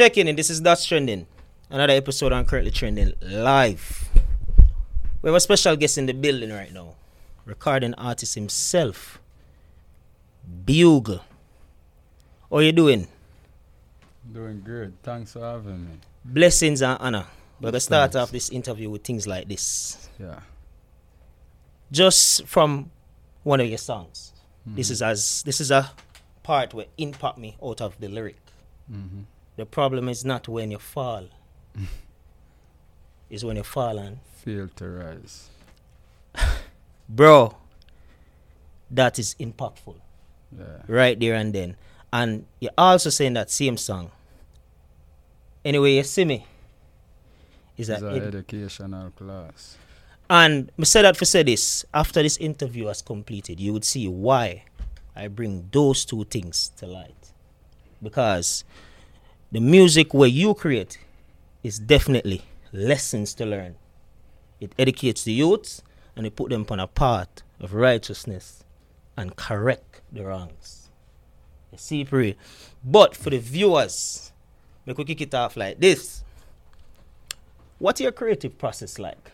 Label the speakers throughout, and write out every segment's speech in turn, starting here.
Speaker 1: Check in, and this is Datz Trending. Another episode on Currently Trending live. We have a special guest in the building right now. Recording artist himself. Bugle. How are you doing?
Speaker 2: Doing good. Thanks for having me.
Speaker 1: Blessings and honor. We're gonna start
Speaker 2: Thanks.
Speaker 1: off this interview with things like this.
Speaker 2: Yeah.
Speaker 1: Just from one of your songs.
Speaker 2: Mm-hmm.
Speaker 1: This is as this is a part where impact me out of the lyric.
Speaker 2: hmm
Speaker 1: The problem is not when you fall. it's when you fall and
Speaker 2: Feel to rise.
Speaker 1: bro that is impactful
Speaker 2: Yeah.
Speaker 1: right there and then and you're also saying that same song anyway you see me is that
Speaker 2: an educational class.
Speaker 1: and me said that for say this after this interview has completed you would see why i bring those two things to light because the music where you create is definitely lessons to learn. It educates the youths and it put them on a path of righteousness and correct the wrongs. You see pray but for the viewers we could kick it off like this. What's your creative process like?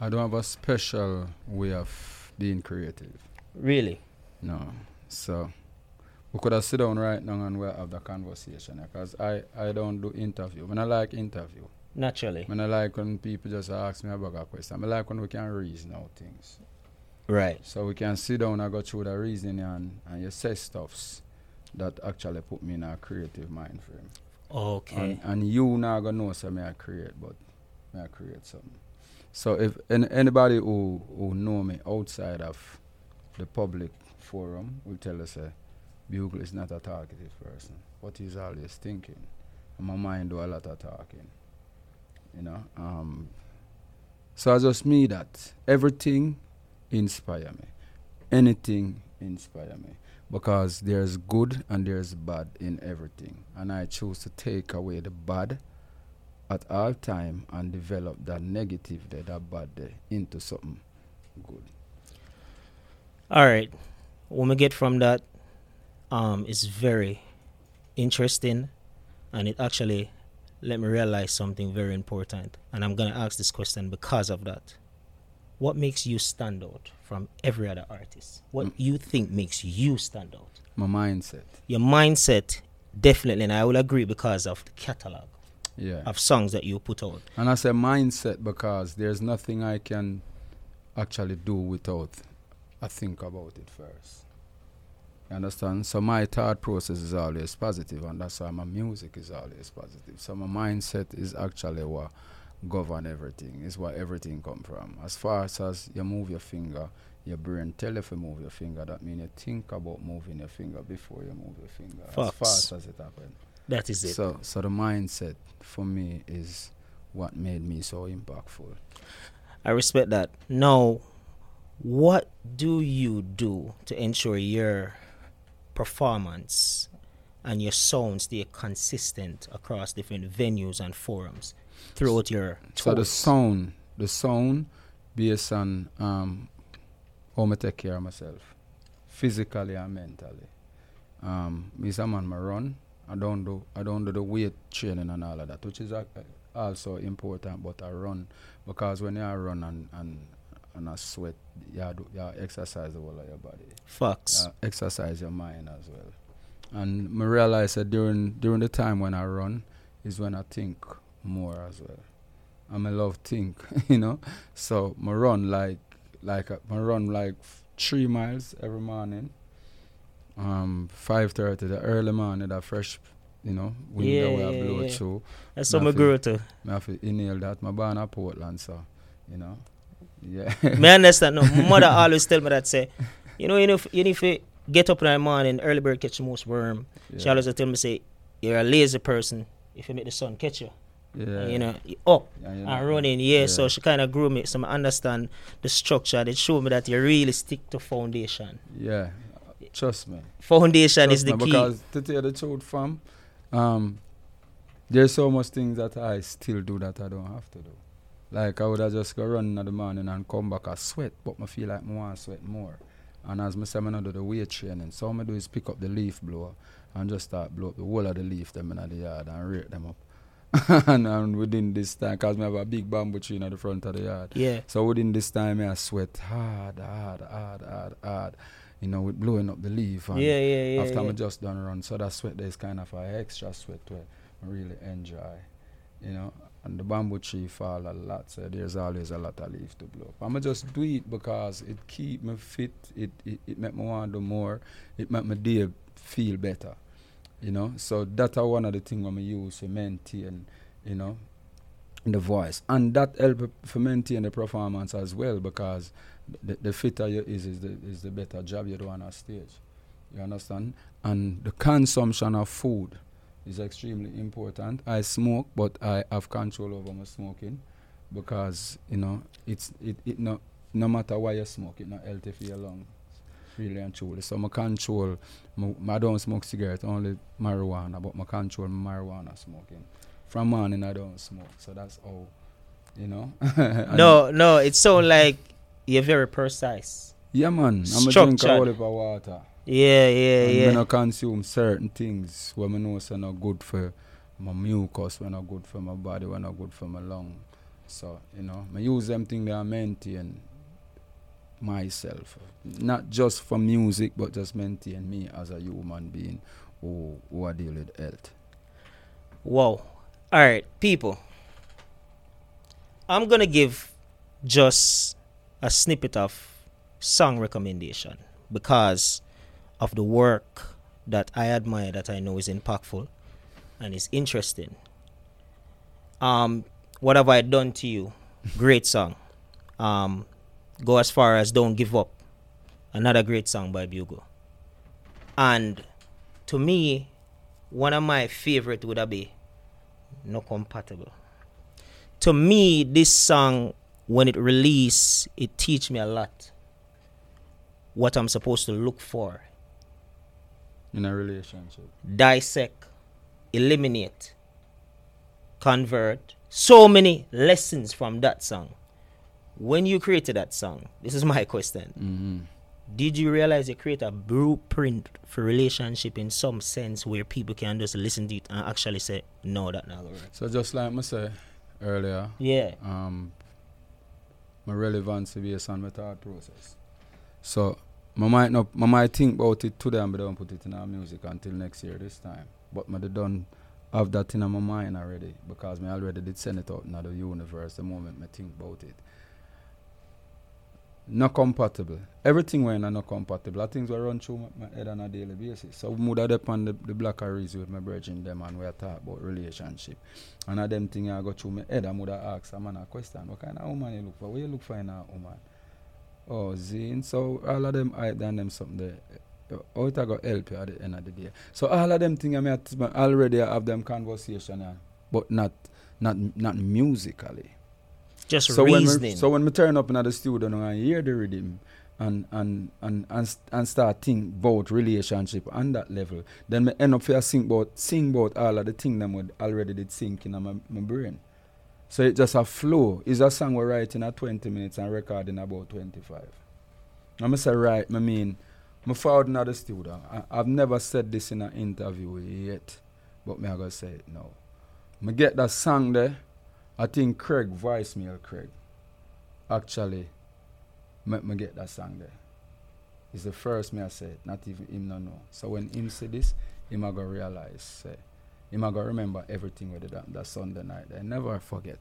Speaker 2: I don't have a special way of being creative.
Speaker 1: really?
Speaker 2: No. So we could have sit down right now and we'll have the conversation because I, I don't do interview. When I like interview.
Speaker 1: naturally
Speaker 2: When I like when people just ask me about a question. I like when we can reason out things.
Speaker 1: right
Speaker 2: So we can sit down and go through the reasoning and, and you say stuffs that actually put me in a creative mind frame.
Speaker 1: okay
Speaker 2: And, and you now gonna know so me I create, but me I create something. So if an anybody who who know me outside of the public forum will tell us uh, Bugle is not a talkative person, but he's always thinking. And my mind do a lot of talking. You know. Um, so I just me that everything inspire me. Anything inspire me because there's good and there's bad in everything and i choose to take away the bad at all time and develop that negative there that bad there into something good
Speaker 1: all right when we get from that um it's very interesting. And it actually let me realize something very important. And i'm gonna ask this question because of that. What makes you stand out from every other artist? What
Speaker 2: Mm.
Speaker 1: you think makes you stand out?
Speaker 2: My mindset.
Speaker 1: Your mindset definitely. And i will agree because of the catalog
Speaker 2: yeah.
Speaker 1: of songs that you put out.
Speaker 2: And i say mindset because there's nothing i can actually do without i think about it first you understand? So my thought process is always positive and that's why my music is always positive. So my mindset is actually what govern everything is where everything come from. As far as, you move your finger your brain tell you if you move your finger that means you think about moving your finger before you move your finger. As fast as it happens
Speaker 1: that is it.
Speaker 2: So so the mindset for me is what made me so impactful.
Speaker 1: I respect that. Now, what do you do to ensure your performance and your sound stay consistent across different venues and forums throughout your
Speaker 2: So the
Speaker 1: tours?
Speaker 2: sound, the sound based on um, how I take care of myself, physically and mentally. Um, me a man, I run. I don't do I don't do the weight training and all of that, which is uh, also important. But I run because when you run and and and I sweat, you do you exercise the whole of your body.
Speaker 1: Facts.
Speaker 2: uh, exercise your mind as well. And I realize that during during the time when I run is when I think more as well. I'm a love think, you know. So I run like like I run like three miles every morning. Um, five thirty the early morning, that fresh, you know, wind
Speaker 1: Yeah,
Speaker 2: that way I
Speaker 1: yeah,
Speaker 2: blow
Speaker 1: yeah.
Speaker 2: through.
Speaker 1: That's my
Speaker 2: nothing.
Speaker 1: girl too.
Speaker 2: I have to inhale that. My born at Portland, so you know, yeah.
Speaker 1: Me understand. No, my mother always tell me that say, you know, you know, if, you know, if you get up in the morning, early bird catch the most worm. She always tell me say, you're a lazy person if you make the sun catch you.
Speaker 2: yeah.
Speaker 1: You know, you up
Speaker 2: Yeah, you know.
Speaker 1: and running. Yeah, so she kind of grew me, so I understand the structure. It showed me that you really stick to foundation.
Speaker 2: Yeah, trust me.
Speaker 1: Foundation is the
Speaker 2: me,
Speaker 1: key.
Speaker 2: Because to tell the truth, fam, um, there's so much things that I still do that I don't have to do. Like I would have just go run in the morning and come back I sweat, but I feel like I want to sweat more. And as I say, I do the weight training. So what I do is pick up the leaf blower and just start blow up the whole of the leaf them in the yard and rake them up. and, and within this time, because I have a big bamboo tree in the front of the yard.
Speaker 1: Yeah.
Speaker 2: So within this time, I sweat hard, hard, hard, hard, hard. You know, with blowing up the leaf. And
Speaker 1: Yeah, yeah, yeah.
Speaker 2: after
Speaker 1: yeah.
Speaker 2: I just done run, so that sweat there is kind of a extra sweat where I really enjoy. You know, and the bamboo tree fall a lot, so there's always a lot of leaf to blow up. I'ma just do it because it keep me fit. It it, it make me want to do more. It make my day feel better. You know, so that's one of the things I'm use to maintain. You know, the voice, and that help for maintain the performance as well because the, the fitter you is is the is the better job you do on a stage. You understand? And the consumption of food is extremely important. I smoke, but I have control over my smoking because you know it's it, it no no matter why you smoke, it not healthy for your lungs. Really and truly. So my control, my, I don't smoke cigarette, only marijuana, but my control my marijuana smoking. From morning I don't smoke, so that's all. You know.
Speaker 1: No, no, it's so like you're very precise.
Speaker 2: Yeah, man. I'm a drink a whole of water.
Speaker 1: Yeah, yeah,
Speaker 2: and
Speaker 1: yeah.
Speaker 2: when I consume certain things when I know say not good for my mucus, when not good for my body, when not good for my lung. So, you know, I use them things that I maintain myself. Not just for music, but just maintain me as a human being who, who I deal with health.
Speaker 1: Wow. All right, people. I'm going to give just a snippet of song recommendation because of the work that I admire that I know is impactful and is interesting. Um what have I done to you? Great song. Um go as far as Don't Give Up. Another great song by Bugle. And to me, one of my favorite would have be No Compatible. To me, this song, when it released, it teach me a lot. What I'm supposed to look for,
Speaker 2: In a relationship.
Speaker 1: dissect, eliminate, convert. So many lessons from that song. When you created that song, this is my question.
Speaker 2: Mm-hmm.
Speaker 1: Did you realize you create a blueprint for relationship in some sense where people can just listen to it and actually say, no, that not gonna?
Speaker 2: So just like I said earlier,
Speaker 1: Yeah.
Speaker 2: um, my relevance based on my thought process. So I might not, I might think about it today and I don't put it in our music until next year this time. But I done have that in my mind already because I already did send it out in the universe the moment I think about it. Not compatible. Everything when I not compatible. Are things will run through my, my head on a daily basis. So we would depend the, the black areas with my brethren them and we are talk about relationship. And of them thing I go through my head, I would asked a man a question, what kind of woman you look for? What you look for in a woman? Oh, Zine. So all of them I done them something there. How it a go help you at the end of the day. So all of them thing I mean, I already have them conversation, yeah, but not not not musically.
Speaker 1: Just
Speaker 2: So when,
Speaker 1: reasoning.
Speaker 2: we, so when we turn up in the studio and hear the rhythm and and and and, and start think about relationship on that level, then me end up here sing about sing about all of the thing them would already did sink in my, my brain. So it just a flow. It's a song we write in a 20 minutes and record in about 25. I'm say right, I mean, I'm forward in the studio. I, I've never said this in an interview yet, but me I gonna say it now. I get that song there. I think Craig voicemail Craig actually make me get that song there. It's the first me I said, not even him no know. So when him say this, him I go realize say him I go remember everything did that, that Sunday night. I never forget.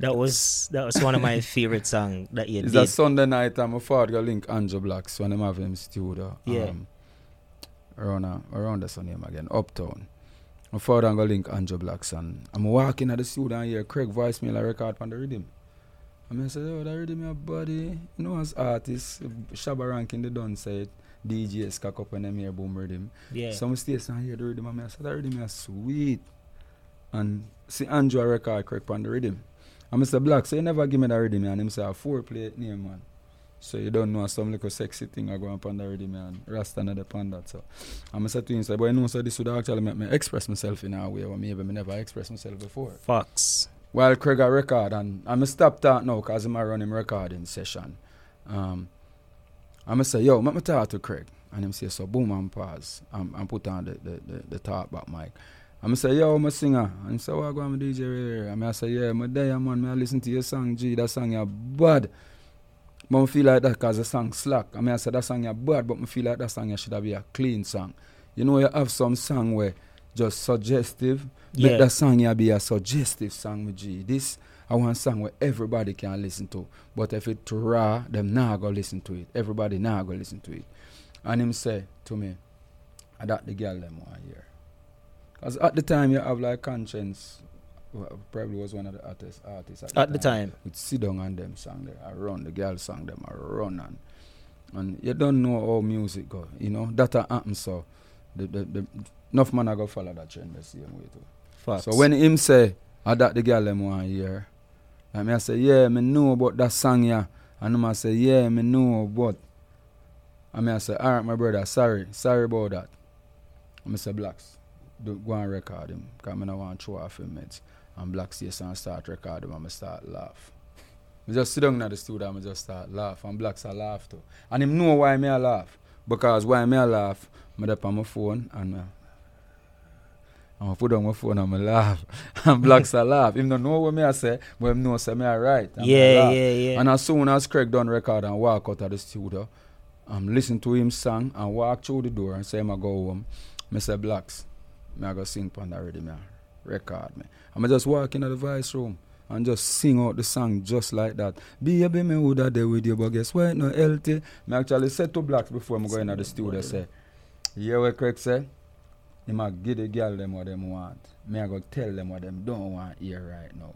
Speaker 1: that was that was one of my favorite songs that you
Speaker 2: It's
Speaker 1: did.
Speaker 2: a Sunday night and my father go link Andrew Blacks when him have him studio.
Speaker 1: Yeah.
Speaker 2: Um, around a, around the name again, Uptown. My father go link Andrew Blacks and I'm walking at the studio and hear Craig voicemail a record on the rhythm. And I said, oh, that rhythm your body. You know, as artists, Shabba Rankin, they done say it. DJs cock up and them hear boom rhythm.
Speaker 1: yeah.
Speaker 2: Some states and hear the rhythm and I said, that rhythm is sweet. And see Andrew a record Craig on the rhythm. And Mr. Black, so you never give me that rhythm and him say a four plate name man. So you don't know some little sexy thing I go up on the rhythm and Rasta not upon that. So I'm say to him, say, but I know so this would actually make me express myself in a way where maybe me never expressed myself before.
Speaker 1: Fox.
Speaker 2: While Craig a record and I'm stop that now because I'm run him recording session. Um, I'm say, yo, let me talk to Craig. And him say, so boom and pause. And, and put on the, the, the, the talk back mic. I'm gonna say, yo, I'm a singer. And he say, what go on DJ here? And I say, yeah, my day, I'm there, man. I listen to your song, G. That song you bad. But I feel like that because the song slack. I mean, I said that song you bad, but I feel like that song you should have be a clean song. You know, you have some song where just suggestive.
Speaker 1: Yeah.
Speaker 2: Make that song you be a suggestive song, with G. This I want song where everybody can listen to. But if it raw, them now go listen to it. Everybody now go listen to it. And him say to me, I that the girl them want hear. Because at the time you have like conscience well, probably was one of the artists artists at,
Speaker 1: At the time.
Speaker 2: With sit down on them song there. I run the girl song them I run and and you don't know how music go, you know. That happen so the, the, the enough man I go follow that trend the same way too.
Speaker 1: Facts.
Speaker 2: So when him say, I that the girl them want hear, and I say, yeah, me know about that song yeah. And him I say, yeah, me know but and I say, alright my brother, sorry, sorry about that. And me say, Blacks, do go and record him, because I don't want to throw off him mates. And Blacks yes and start record him and me start laugh. Me just sit down in the studio and me just start laugh and Blacks I laugh too. And him know why me I laugh. Because why me I laugh, me up on my phone and me I'm put down my phone and I laugh. and blacks I laugh. Him don't know what me I say, but him know say me I right. I
Speaker 1: yeah, yeah, yeah.
Speaker 2: And as soon as Craig done record and walk out of the studio, I'm listen to him song and walk through the door and say him I go home. Me say blacks, me I go sing that already, me record me. Me just walk into the voice room and just sing out the song just like that. Baby, me woulda there with you, but guess what? No healthy. Me actually said to blacks before me go into the studio say, yeah, what Craig say? Him a give the girl them what them want. Me I go tell them what them don't want hear right now.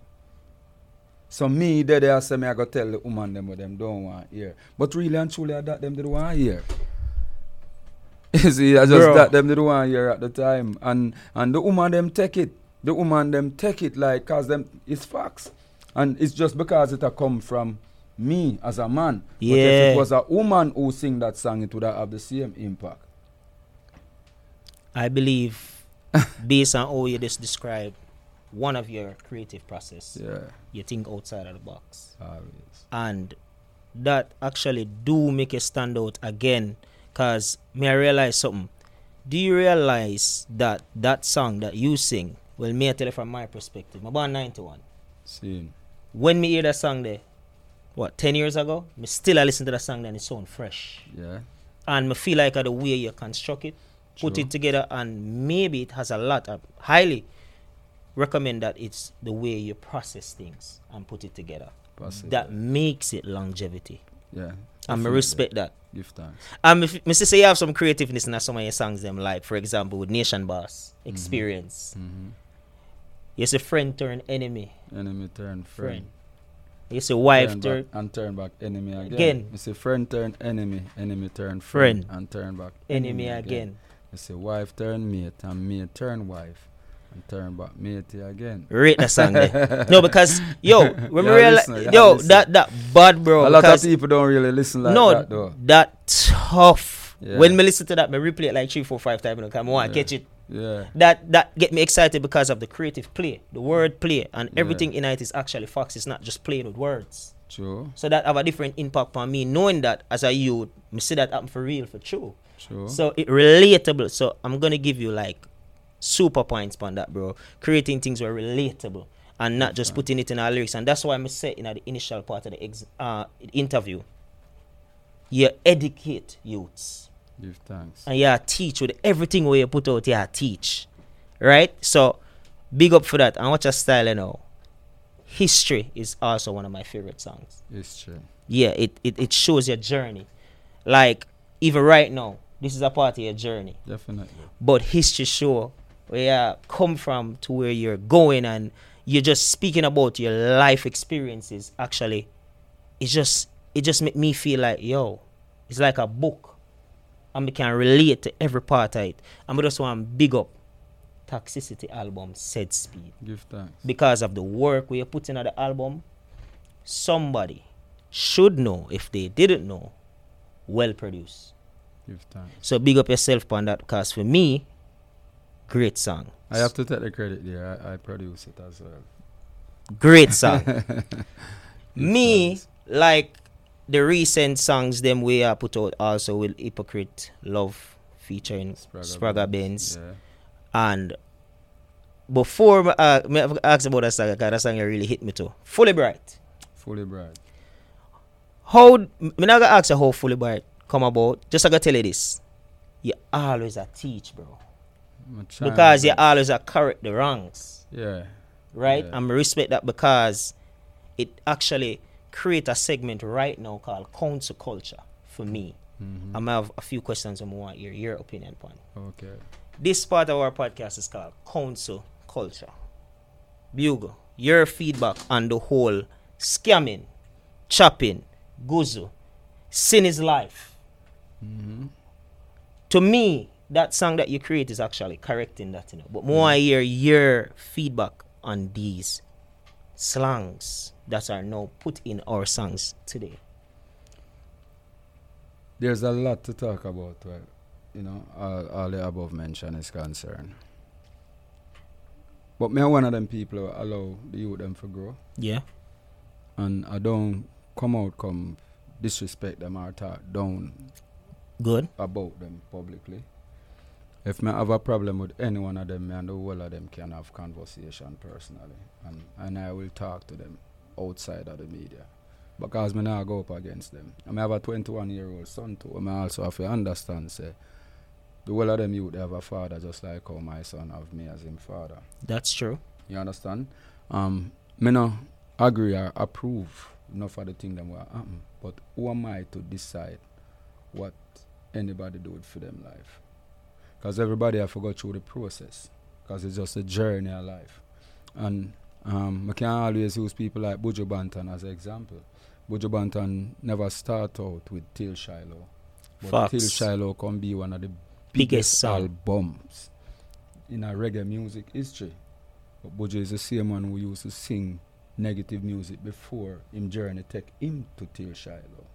Speaker 2: So me there they say me I go tell the woman them what them don't want hear. But really and truly I that them did want hear. You see, I just
Speaker 1: Bro.
Speaker 2: that them did want hear at the time. And and the woman them take it. The woman them take it like cause them it's facts. And it's just because it a come from me as a man. But if
Speaker 1: Yeah.
Speaker 2: it was a woman who sing that song, it would have the same impact.
Speaker 1: I believe, based on how you just described one of your creative process,
Speaker 2: Yeah,
Speaker 1: you think outside of the box.
Speaker 2: always.
Speaker 1: and that actually do make you stand out again because may I realize something do you realize that that song that you sing well may I tell you from my perspective I'm born 91
Speaker 2: See,
Speaker 1: when me hear that song there what 10 years ago me still I listen to that song and it sound fresh
Speaker 2: yeah.
Speaker 1: and me feel like the way you construct it put
Speaker 2: True.
Speaker 1: it together and maybe it has a lot of highly recommend that it's the way you process things and put it together that makes it longevity
Speaker 2: Yeah.
Speaker 1: and
Speaker 2: definitely.
Speaker 1: respect that
Speaker 2: Give thanks.
Speaker 1: um if me say you have some creativeness in some of your songs them like for example with nation boss
Speaker 2: Mm-hmm.
Speaker 1: experience
Speaker 2: hmm
Speaker 1: you say friend turn enemy
Speaker 2: Enemy turn friend.
Speaker 1: friend you say wife
Speaker 2: turn
Speaker 1: turn
Speaker 2: and turn back enemy again.
Speaker 1: Again.
Speaker 2: You say friend turn enemy, enemy turn
Speaker 1: Friend.
Speaker 2: friend, and turn back
Speaker 1: enemy again
Speaker 2: You say wife turn mate and mate turn wife and turn back mate again.
Speaker 1: rate the song there no because yo when we
Speaker 2: Yeah,
Speaker 1: realize
Speaker 2: listen,
Speaker 1: yo
Speaker 2: listen.
Speaker 1: that that bad bro
Speaker 2: a lot of people don't really listen like
Speaker 1: no
Speaker 2: that though.
Speaker 1: that tough
Speaker 2: Yeah.
Speaker 1: when me listen to that me replay it like three four five times because I want to catch it
Speaker 2: Yeah.
Speaker 1: that that get me excited because of the creative play the word play and everything in it is actually facts it's not just playing with words
Speaker 2: True.
Speaker 1: So that have a different impact on me, knowing that as a youth, me see that happen for real, for true. So it relatable. So I'm gonna give you like super points on that, bro. Creating things were relatable and not just putting it in our lyrics. And that's why I'm say in the initial part of the ex- uh, interview, you educate youths
Speaker 2: Give thanks.
Speaker 1: and you teach with everything where you put out, you teach. Right? So big up for that. And watch your style, you know. History is also one of my favorite songs
Speaker 2: History.
Speaker 1: yeah, it, it, it shows your journey. Like, even right now, this is a part of your journey.
Speaker 2: Definitely.
Speaker 1: But history show where you come from to where you're going and you're just speaking about your life experiences actually it's just it just make me feel like yo it's like a book and we can relate to every part of it and we just want to big up toxicity album said speed
Speaker 2: Give thanks.
Speaker 1: because of the work we are putting on the album, somebody should know if they didn't know, well produced. So big up yourself on that because for me, great song.
Speaker 2: I have to take the credit there. I, I produce it as well.
Speaker 1: Great song. Me, like the recent songs them we are put out also with Hypocrite Love featuring Spragga Benz.
Speaker 2: Yeah.
Speaker 1: And before uh, me ask about that song, that song really hit me too. Fully Bright.
Speaker 2: Fully bright.
Speaker 1: How me not gonna ask you how Fully Bright come about. Just I gotta tell you this. You always a teach, bro. Because you always a correct the wrongs.
Speaker 2: Yeah.
Speaker 1: Right?
Speaker 2: Yeah.
Speaker 1: And I respect that because it actually create a segment right now called cancel culture for me.
Speaker 2: Mhm.
Speaker 1: I'm have a few questions I want your your opinion upon.
Speaker 2: Okay.
Speaker 1: This part of our podcast is called cancel culture. Bugle, your feedback on the whole scamming, chopping, guzu, sin is life.
Speaker 2: Mm-hmm.
Speaker 1: To me, that song that you create is actually correcting that, you know. But more I hear your feedback on these slangs that are now put in our songs today.
Speaker 2: There's a lot to talk about, well, you know, all, all the above mentioned is concerned. But me, I'm one of them people who allow the youth them to grow.
Speaker 1: Yeah.
Speaker 2: And I don't come out, come disrespect them or talk down
Speaker 1: Good.
Speaker 2: about them publicly. If me have a problem with any one of them, me and the whole of them can have conversation personally. And, and I will talk to them outside of the media. Because me not go up against them. I have a 21 year old son too. I also have to understand, say, the whole of them youth have a father just like how my son have me as him father.
Speaker 1: That's true.
Speaker 2: You understand? Um, me no agree or approve enough of the thing that will happen. But who am I to decide what anybody do it for them life? Because everybody have to go through the process. Because it's just a journey of life. And um, I can always use people like Buju Banton as an example. Buju Banton never start out with Till Shiloh. But
Speaker 1: Facts.
Speaker 2: Till Shiloh can be one of the
Speaker 1: Biggest
Speaker 2: biggest albums in our reggae music history. But Buju is the same one who used to sing negative music before him journey take him to Till Shiloh.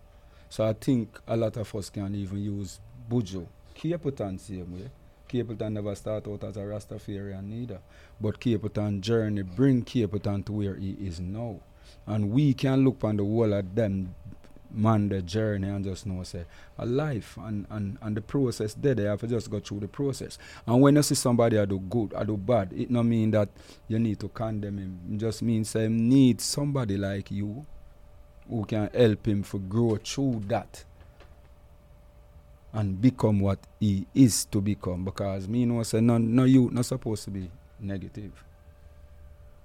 Speaker 2: So I think a lot of us can even use Buju. Capleton same way. Capleton never start out as a Rastafarian neither. But Capleton journey bring Capleton to where he is now. And we can look on the whole of them man the journey and just know say a life and, and, and the process there they have to just go through the process. And when you see somebody I do good, I do bad, it not mean that you need to condemn him. It just means him need somebody like you who can help him to grow through that and become what he is to become. Because me know say no no you not supposed to be negative.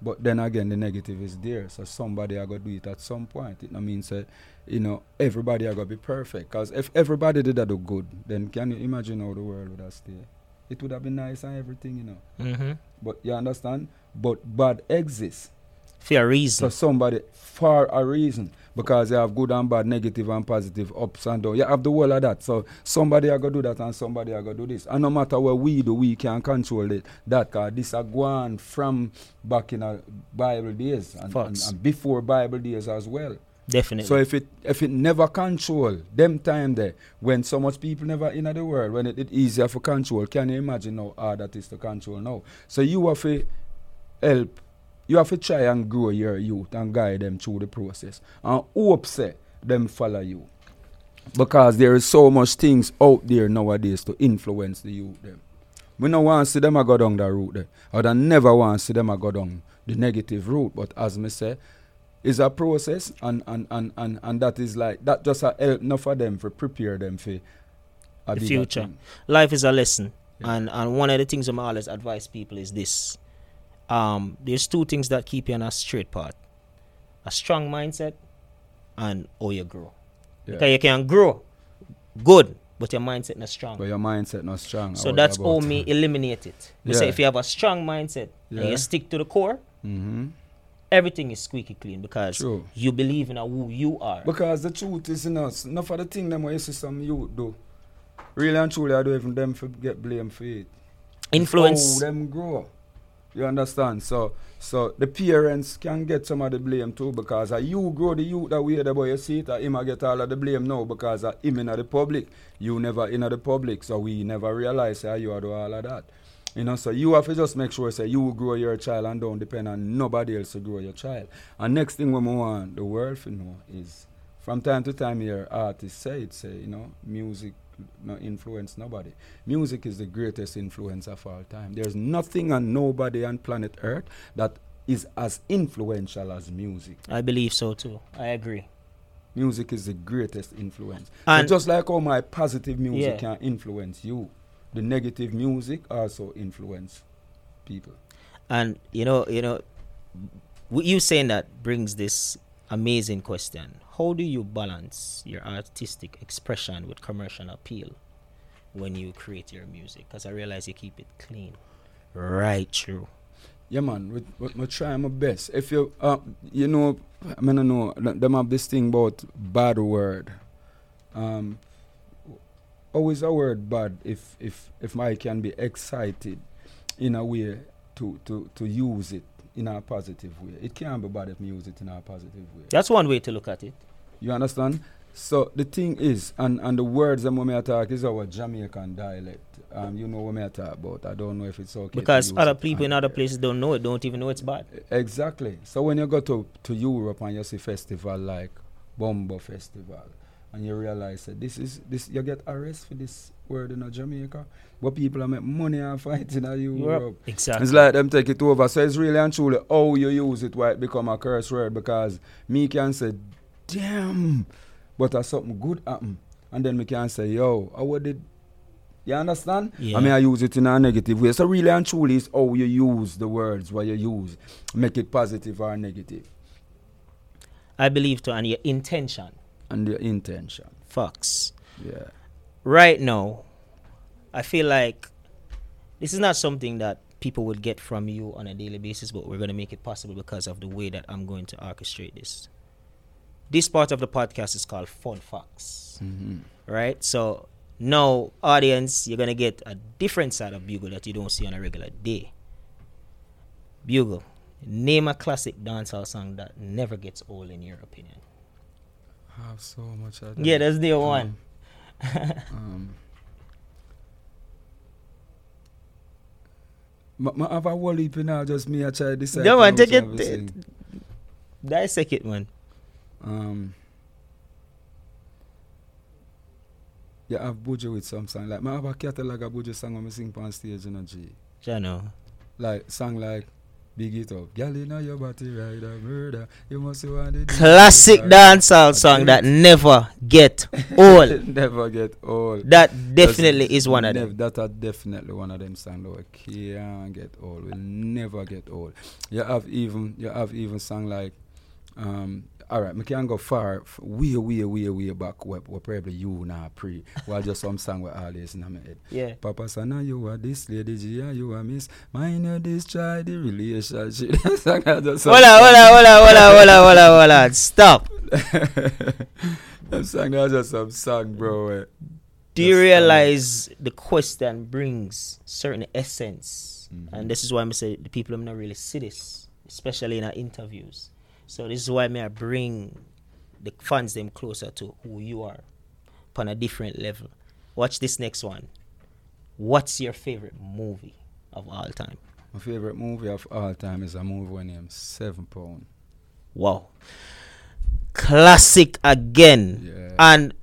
Speaker 2: But then again the negative is there. So somebody I gotta do it at some point. It no mean say, you know, everybody I gotta be perfect. Because if everybody did that do good, then can you imagine how the world would have stayed? It would have been nice and everything, you know.
Speaker 1: Mm-hmm.
Speaker 2: But you understand? But bad exists.
Speaker 1: For a
Speaker 2: So
Speaker 1: reason.
Speaker 2: somebody for a reason. Because you have good and bad, negative and positive, ups and downs. You have the whole of that. So somebody are gonna do that and somebody are gonna do this. And no matter what we do, we can control it. That cause this are gone from back in a Bible days and, and, and before Bible days as well.
Speaker 1: Definitely.
Speaker 2: So if it if it never control them time there when so much people never in the world when it, it easier for control, can you imagine how hard that is to control now? So you have to help you have to try and grow your youth and guide them through the process and hope say them follow you. Because there is so much things out there nowadays to influence the youth them. We no want to see them a go down the route there. I would never want to see them a go down the negative route. But as me say, it's a process and and, and, and, and that is like that just a help enough for them for prepare them for
Speaker 1: The future. life is a lesson
Speaker 2: Yeah.
Speaker 1: and and one of the things i'm always advise people is this um there's two things that keep you on a straight path a strong mindset and how you grow
Speaker 2: Yeah.
Speaker 1: because you can grow good but your mindset not strong
Speaker 2: But your mindset not strong.
Speaker 1: so that's how me eliminate it we say if you have a strong mindset and you stick to the core
Speaker 2: hmm
Speaker 1: everything is squeaky clean because
Speaker 2: True.
Speaker 1: you believe in who you are
Speaker 2: Because the truth is in us. Enough of the thing them where you see some you do. Really and truly I don't even them for get blamed for it.
Speaker 1: influence
Speaker 2: How them grow. You understand? So so the parents can get some of the blame too because uh, you grow the youth that way the boy you see it, uh, him a get all of the blame now because uh, him in the public. You never in the public, so we never realize how you are do all of that. You know, so you have to just make sure say you grow your child and don't depend on nobody else to grow your child. And next thing we want the world to know is From time to time, you hear artists say it, say, you know, music no influence nobody. Music is the greatest influence of all time. There's nothing and nobody on planet Earth that is as influential as music.
Speaker 1: I believe so too. I agree.
Speaker 2: Music is the greatest influence.
Speaker 1: And-
Speaker 2: so just like all my positive music
Speaker 1: Yeah.
Speaker 2: can influence you, the negative music also influence people.
Speaker 1: And you know, you know, you saying that brings this amazing question: How do you balance your artistic expression with commercial appeal when you create your music? Because I realize you keep it clean, right? True.
Speaker 2: Yeah, man, we, we, we try my best. If you, uh, you know, I mean, I know, them have this thing about bad word. Um, always a word bad if if if I can be excited in a way to to to use it in a positive way. It can't be bad if we use it in a positive way.
Speaker 1: That's one way to look at it.
Speaker 2: You understand? So the thing is, and, and the words that I talk is our Jamaican dialect. Um, you know what I talk about. I don't know if it's okay.
Speaker 1: Because other people in other places don't know it, don't even know it's bad.
Speaker 2: Exactly. So when you go to, to Europe and you see festival like Bombo Festival, and you realize that this is this you get arrested for this word in a Jamaica, but people are making money and fighting in Europe.
Speaker 1: Europe. Exactly.
Speaker 2: It's like them take it over. So it's really and truly how you use it why it become a curse word because me can say, damn, but as something good happen. And then me can say, yo, how did you understand?
Speaker 1: Yeah.
Speaker 2: I mean I use it in a negative way. So really and truly it's how you use the words what you use. Make it positive or negative.
Speaker 1: I believe to and your intention.
Speaker 2: And your intention.
Speaker 1: Facts.
Speaker 2: Yeah.
Speaker 1: right now, I feel like this is not something that people would get from you on a daily basis, but we're going to make it possible because of the way that I'm going to orchestrate this. This part of the podcast is called Fun Facts,
Speaker 2: hmm
Speaker 1: right? So now, audience, you're going to get a different side of Bugle that you don't see on a regular day. Bugle, name a classic dancehall song that never gets old in your opinion.
Speaker 2: I have so much of.
Speaker 1: Yeah, there's the one.
Speaker 2: Um, Ma, ma have a whole heap now, just me I try decide.
Speaker 1: No,
Speaker 2: to
Speaker 1: man, take it-
Speaker 2: to sing.
Speaker 1: Dissect it, man.
Speaker 2: Um, yeah, I have Buju with some song. Like, I have a catalog of Buju song when I sing on stage in a G.
Speaker 1: I know.
Speaker 2: Like, song like, Big It Up. Girl, you know your body a murder. You must want it.
Speaker 1: classic dancehall song that never get old.
Speaker 2: Never get old.
Speaker 1: That definitely
Speaker 2: That's
Speaker 1: is one of them.
Speaker 2: That are definitely one of them songs that we can't get old. Will never get old. You have even you have even song like um all right, me can go far, way, way, way, way back. Where, where probably you now pre. Well, just some song with always in my head.
Speaker 1: Yeah.
Speaker 2: Papa Sana, you are this lady, Gia, you are miss. Mine, you destroy the relationship. That song I just
Speaker 1: on, hold on, hold on, hold on. Stop.
Speaker 2: that song that's just some song, bro. eh.
Speaker 1: Do you
Speaker 2: um,
Speaker 1: realize the question brings certain essence?
Speaker 2: Mhm.
Speaker 1: And this is why I say the people do not really see this, especially in our interviews. So this is why may I bring the fans them closer to who you are, on a different level. Watch this next one. What's your favorite movie of all time?
Speaker 2: My favorite movie of all time is a movie named Seven Pound.
Speaker 1: Wow. Classic again.
Speaker 2: Yeah.
Speaker 1: And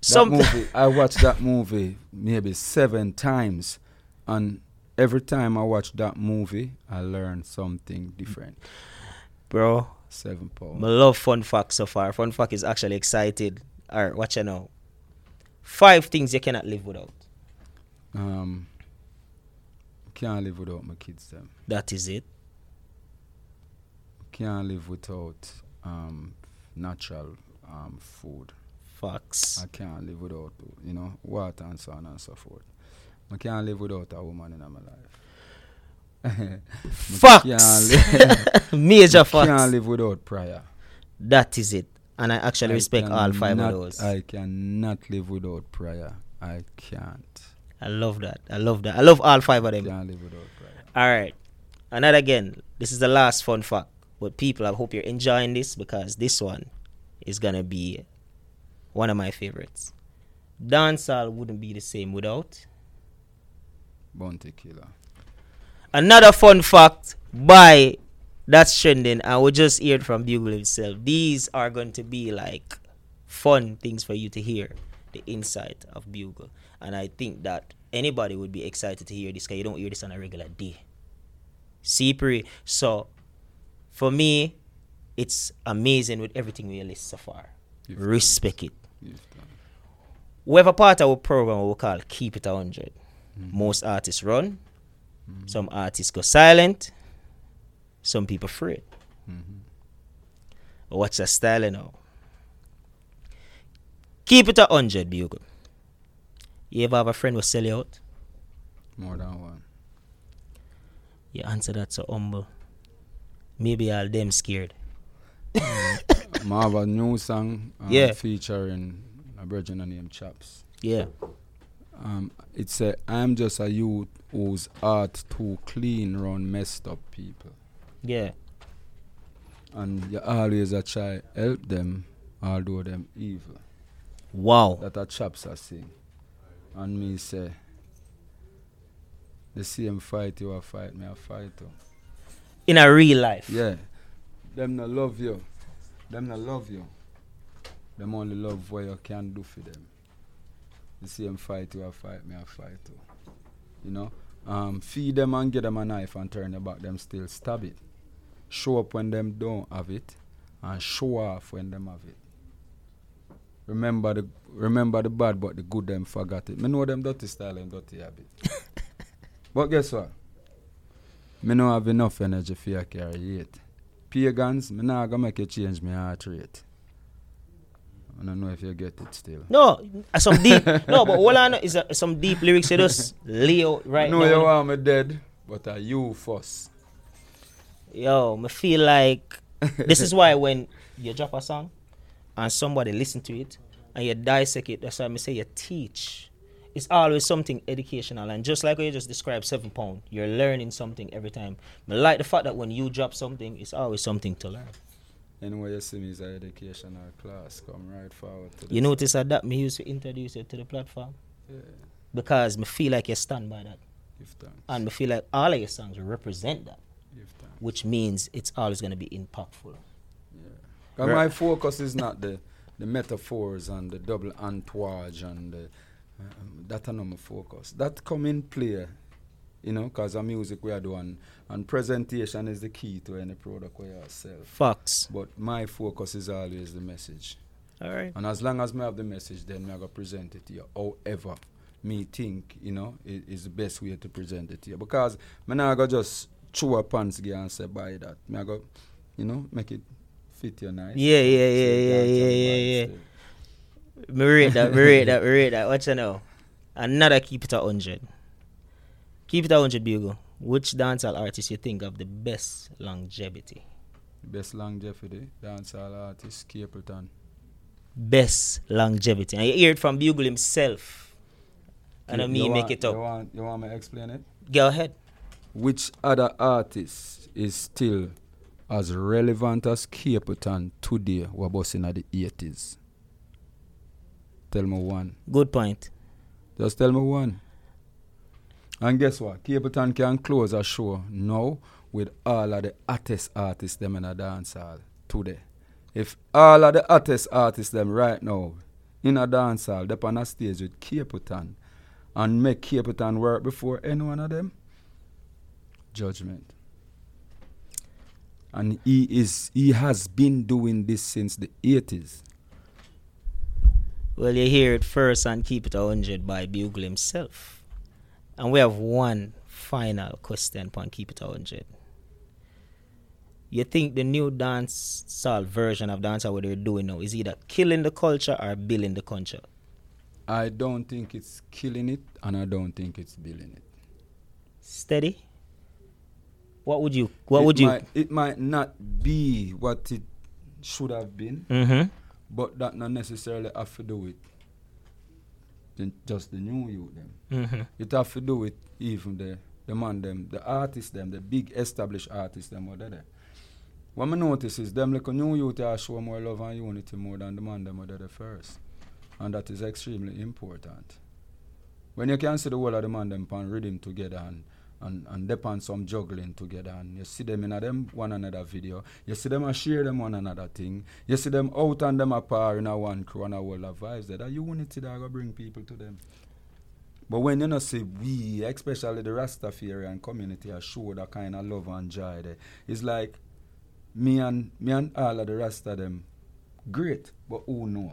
Speaker 1: some
Speaker 2: movie, I watched that movie maybe seven times, and every time I watch that movie, I learn something different.
Speaker 1: bro,
Speaker 2: Seven
Speaker 1: I
Speaker 2: Pound.
Speaker 1: love fun fact so far. Fun fact is actually excited. Alright, watch you now. Five things you cannot live without.
Speaker 2: Um, can't live without my kids. Them
Speaker 1: That is it.
Speaker 2: can't live without um natural um food.
Speaker 1: Facts.
Speaker 2: I can't live without you know water and so on and so forth. I can't live without a woman in my life.
Speaker 1: Facts.
Speaker 2: Can't live,
Speaker 1: Major
Speaker 2: I
Speaker 1: facts.
Speaker 2: can't live without prayer.
Speaker 1: That is it. And I actually
Speaker 2: I
Speaker 1: respect all five
Speaker 2: cannot-
Speaker 1: of those.
Speaker 2: I cannot live without prayer. I can't.
Speaker 1: I love that. I love that. I love all five of them.
Speaker 2: can't live without prayer.
Speaker 1: All right. And that again, this is the last fun fact. But people, I hope you're enjoying this because this one is going to be one of my favorites. Dancehall wouldn't be the same without.
Speaker 2: Bounty killer.
Speaker 1: Another fun fact by Datz trending, and we just heard from Bugle himself. These are going to be like fun things for you to hear the insight of Bugle. And I think that anybody would be excited to hear this because you don't hear this on a regular day. CPRI. So for me, it's amazing with everything we list so far.
Speaker 2: Give
Speaker 1: Respect it.
Speaker 2: Thanks.
Speaker 1: We have a part of our program we call Keep It a 100. Most artists run, some artists go silent, some people free. What's the style you know? Keep it a 100, Bugle. You ever have a friend who sell you out?
Speaker 2: More than one.
Speaker 1: You answer that so humble. Maybe all them scared.
Speaker 2: I have a new song um,
Speaker 1: Yeah.
Speaker 2: featuring a virgin named Chaps.
Speaker 1: Yeah.
Speaker 2: Um, it's a I'm just a youth whose heart too clean round messed up people.
Speaker 1: Yeah.
Speaker 2: And you always a try help them although them evil.
Speaker 1: Wow.
Speaker 2: That a chaps a sing. And me say the same fight you a fight, me a fight too.
Speaker 1: In a real life.
Speaker 2: Yeah. Them no love you. Them no love you. Them only love what you can do for them. The same fight you a fight, me a fight too. You know? Um, feed them and give them a knife and turn your back, them still stab it. Show up when them don't have it and show off when them have it. Remember the remember the bad but the good them forgot it. Me know them dirty style and dirty habit. but guess what? Me no have enough energy for you carry it. Pagans, me nah gonna make you change my heart rate. I don't know if you get it still.
Speaker 1: No, uh, some deep. no, but all I know is uh, some deep lyrics you just lay out right
Speaker 2: no,
Speaker 1: now.
Speaker 2: you want me dead, but are you first?
Speaker 1: Yo, me feel like this is why when you drop a song and somebody listen to it and you dissect it, that's why I say you teach. It's always something educational and just like what you just described seven pound, you're learning something every time. I like the fact that when you drop something, it's always something to learn.
Speaker 2: Anyway, you see me is an educational class. Come right forward to
Speaker 1: You notice that that me used to introduce you to the platform
Speaker 2: Yeah,
Speaker 1: because me feel like you stand by that and me feel like all of your songs represent that, which means it's always gonna be impactful.
Speaker 2: 'Cause
Speaker 1: Right.
Speaker 2: my focus is not the, the metaphors and the double entendre and the, um, that are not my focus. That come in play, you know, because of music we are doing. And presentation is the key to any product we are sell.
Speaker 1: Facts.
Speaker 2: But my focus is always the message.
Speaker 1: All right.
Speaker 2: And as long as me have the message, then me I go present it to you. However, me think, you know, i- is the best way to present it to you. Because me not go just chew a pants gear and say buy that. Me I go, you know, make it fit you nice.
Speaker 1: Yeah, yeah,
Speaker 2: So
Speaker 1: yeah,
Speaker 2: you
Speaker 1: yeah, yeah, yeah, yeah. Me rate that, me rate that, me rate that. What you know? Another keep it at 100. Keep it at 100, Bugle. Which dancehall artist you think have the best longevity?
Speaker 2: Best longevity, dancehall artist, Capleton.
Speaker 1: Best longevity. And you hear it from Bugle himself. And I
Speaker 2: You
Speaker 1: mean, make
Speaker 2: want-
Speaker 1: it up.
Speaker 2: You want, you want me to explain it?
Speaker 1: Go ahead.
Speaker 2: Which other artist is still as relevant as Capleton today, we're bossing at the 80s? Tell me one.
Speaker 1: Good point.
Speaker 2: Just tell me one. And guess what? Capleton can close a show now with all of the hottest artists them in a dance hall today. If all of the hottest artists them right now in a dance hall, they on a stage with Capleton and make Capleton work before any one of them, judgment. And he is he has been doing this since the 80s.
Speaker 1: Well, you hear it first and keep it at 100 by Bugle himself. And we have one final question upon keep it at 100. You think the new dance style version of dance what they're doing now is either killing the culture or building the culture?
Speaker 2: I don't think it's killing it and I don't think it's building it.
Speaker 1: Steady? What would you what
Speaker 2: it
Speaker 1: would you
Speaker 2: Might, it might not be what it should have been,
Speaker 1: Mm-hmm.
Speaker 2: but that not necessarily have to do with the, just the new youth them.
Speaker 1: Mm-hmm.
Speaker 2: It have to do with even the the man them, the artists them, the big established artists them what there. What I notice is them like a new youth are show more love and unity more than the man them what there first. And that is extremely important. When you can see the whole of the man them pan rhythm together and, and and depend some juggling together. And you see them in a them one another video. You see them a share them one another thing. You see them out and them apart in a one crew and a whole of vibes. There that unity that go bring people to them. But when you know see we especially the Rastafarian community are show that kind of love and joy there. It's like me and me and all of the rest of them great but who know?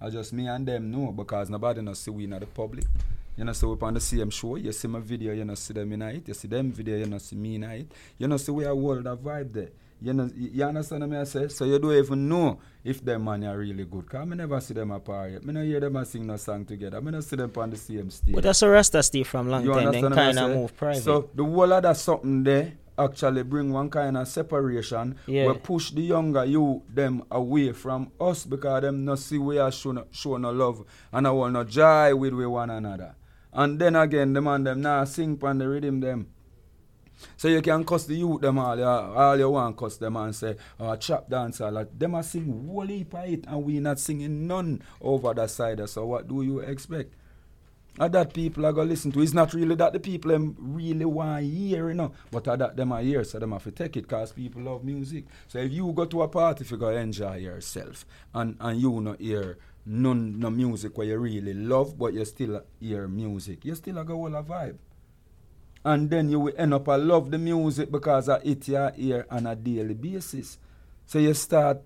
Speaker 2: I just me and them know because nobody know see we in the public you know, so we on the same show. You see my video, you know, see them in it. You see them video, you know, see me in it. You know, see we are world of vibe there. You know, you understand what I say? So you don't even know if them man are really good. Cause I never see them apart yet. I don't hear them a sing no song together. I don't see them on the same stage.
Speaker 1: But that's a Rasta Steve from long
Speaker 2: You
Speaker 1: time. Then
Speaker 2: understand what I
Speaker 1: kind of move private.
Speaker 2: So the whole of that something there actually bring one kind of separation
Speaker 1: Yeah.
Speaker 2: we push the younger you them away from us because them not see we are show no, show no love and I want no joy with we one another. And then again the man them now sing on the rhythm them. So you can cuss the youth them all, yeah, all you want cuss them and say, oh, trap dancer, like, them a sing whole heap of it and we not singing none over that side. So what do you expect? And that people are gonna listen to. It's not really that the people them really want to hear, you know. But are that them are here, so them have to take it because people love music. So if you go to a party, if you go enjoy yourself and, and you not hear none no music where you really love, but you still hear music, you still a go hold a vibe. And then you will end up a love the music because of it you hear on a daily basis. So you start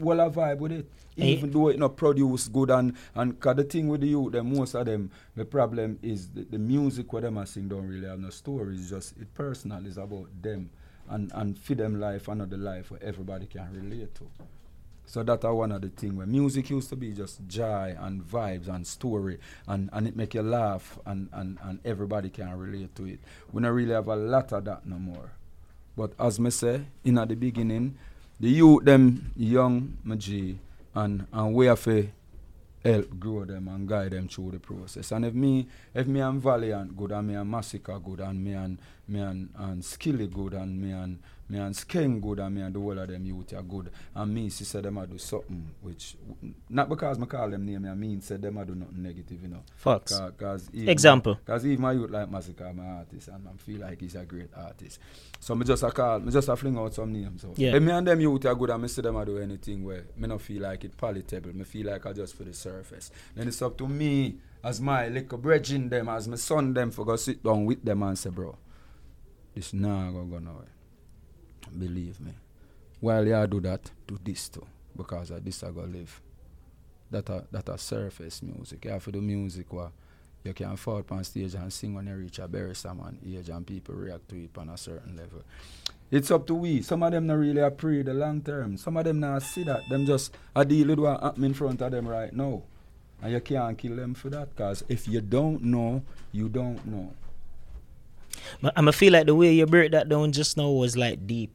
Speaker 2: well a vibe with it.
Speaker 1: Eh.
Speaker 2: Even though it not produce good and and cause the thing with the youth, them most of them, the problem is the, the music where them a sing don't really have no story. It's just it personal, it's about them and and feed them life another life where everybody can relate to. So that are one of the thing where music used to be just joy and vibes and story and, and it make you laugh and, and, and everybody can relate to it. We don't really have a lot of that no more. But as me say, in the beginning, the youth them young G and and we have to help grow them and guide them through the process. And if me if me and Valiant good and me and Masicka good and me and me and, and Skilly good and me and me and Skeng good and me and the whole of them youth are good and me see say them a do something which not because me call them name I mean say them a do nothing negative, you know.
Speaker 1: Facts.
Speaker 2: Ca- Cause even,
Speaker 1: Example.
Speaker 2: Cause even my youth like Masicka, I'm an artist, and I feel like he's a great artist. So me just a call, me just a fling out some names. So
Speaker 1: Yeah.
Speaker 2: me and them youth are good, and me see them a do anything where me not feel like it palatable. Me feel like I just for the surface. Then it's up to me as my little bridging them, as my son them for go sit down with them and say, bro, this now go go nowhere. Believe me. While you do that, do this too, because of this I go live that a that a surface music. You have to do music where you can fall on stage and sing when you reach a very man age and people react to it on a certain level. It's up to we. Some of them not really a pray the long term. Some of them not see that. Them just a deal with what happen in front of them right now. And you can't kill them for that. Because if you don't know, you don't know.
Speaker 1: But I'ma feel like the way you break that down just now was like deep.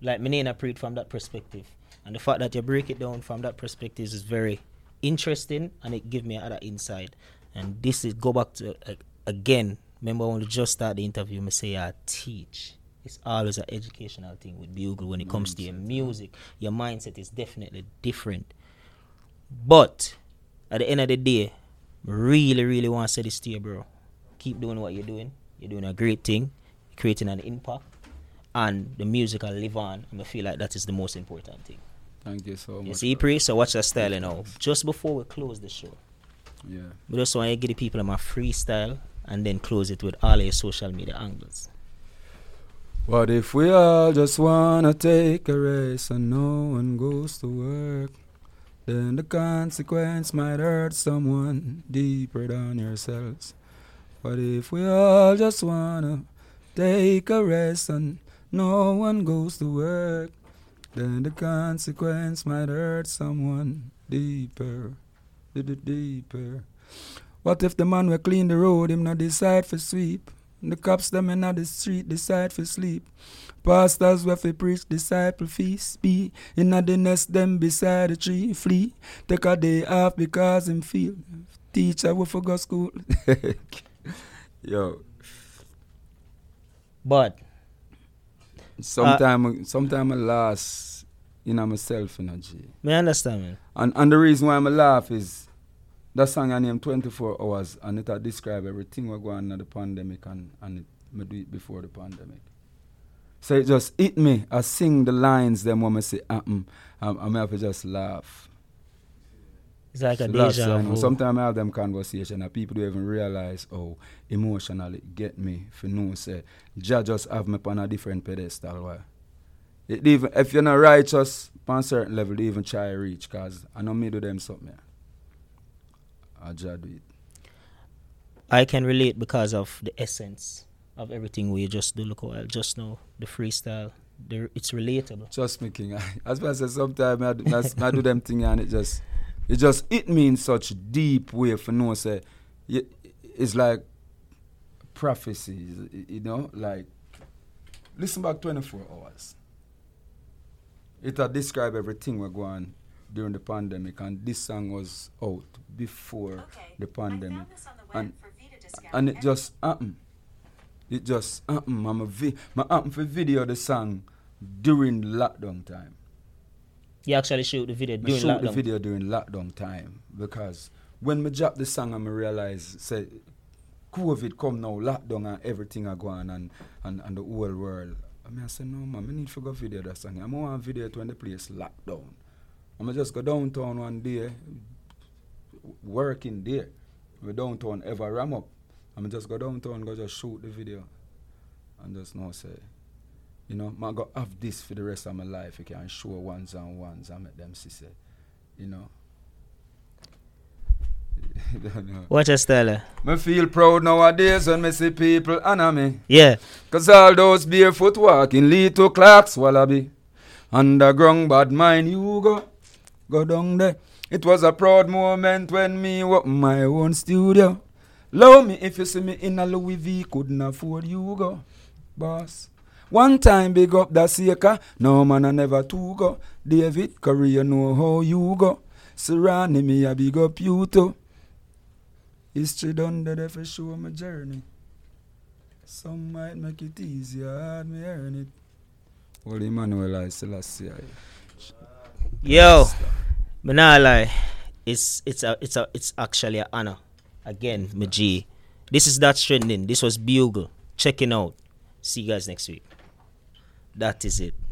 Speaker 1: Like me ain't pre it from that perspective. And the fact that you break it down from that perspective is very interesting and it give me another insight. And this is go back to uh, again. Remember when we just start the interview, me say I teach. It's always an educational thing with Bugle when it comes to your music. Your mindset is definitely different. But at the end of the day, really, really want to say this to you, bro. Keep doing what you're doing. You're doing a great thing, creating an impact, and the music will live on. And I feel like that is the most important thing.
Speaker 2: Thank you so much.
Speaker 1: You
Speaker 2: see.
Speaker 1: Pri? So watch that style you know. Just before we close the show,
Speaker 2: Yeah.
Speaker 1: we just want to give the people my freestyle and then close it with all your social media angles.
Speaker 2: What if we all just wanna take a race and no one goes to work? Then the consequence might hurt someone deeper than yourselves. What if we all just wanna take a rest and no one goes to work? Then the consequence might hurt someone deeper, deeper. What if the man will clean the road, him not decide for sweep? The cops them in the street decide for sleep. Pastors where fi preach disciple feast be in the nest them beside the tree flee. Take a day off because him feel teacher we forgot school. Yo,
Speaker 1: But
Speaker 2: sometime sometime I lost in myself in a G.
Speaker 1: me understand, man.
Speaker 2: And and the reason why I'm laugh is that song I named 24 hours and it a describe everything we go on the pandemic and, and it me do it before the pandemic. So it just hit me. I sing the lines them when I say um, um, I have to just laugh.
Speaker 1: It's like a
Speaker 2: that's
Speaker 1: deja
Speaker 2: I know.
Speaker 1: vu.
Speaker 2: Sometimes I have them conversation and people don't even realize how emotional it get me for know say Jah just have me on a different pedestal. Why? It even if you're not righteous on certain level, they even try to reach cause I know me do them something. I Jah do it.
Speaker 1: I can relate because of the essence of everything we just do. Look, while just now the freestyle, the, it's relatable.
Speaker 2: Trust me, King. As I say, sometimes I, do- I, I do them thing and it just it just hit me in such deep way for no say it's like prophecies, you know, like listen back 24 hours. It had describe everything we're going during the pandemic and this song was out before the pandemic. And- and it just happened. It just happened. I'm a vi- my happen for video the song during lockdown time.
Speaker 1: You actually shoot the video
Speaker 2: Me
Speaker 1: during
Speaker 2: shoot
Speaker 1: lockdown.
Speaker 2: the video during lockdown time because when me drop the song and me realize say COVID come now, lockdown and everything are going and, and, and the whole world. I mean I say no man, I need to go video that song. I'm want video it when the place lockdown. I'm just go downtown one day, working there. We downtown ever ram up. I'm just go downtown go just shoot the video and just know say you know, I go have this for the rest of my life. You can show ones and ones and make them see say, you know.
Speaker 1: Watch us, Stella.
Speaker 2: Me feel proud nowadays when me see people honor me.
Speaker 1: Yeah.
Speaker 2: Cause all those barefoot walking lead to Clark's Wallabee. Underground bad mind you go, go down there. It was a proud moment when me open my own studio. Love me if you see me in a Louis V, couldn't afford you go, boss. One time big up that seeker, no man I never two go. David Korea know how you go. Serani me a big up you too. History done there for show my journey. Some might make it easier, hard me earn it. Holy Emmanuel I Selassie.
Speaker 1: Yo, but lie, it's it's a it's a it's actually an honor. Again, G. This is Datz Trending. This was Bugle. Checking out. See you guys next week. That is it.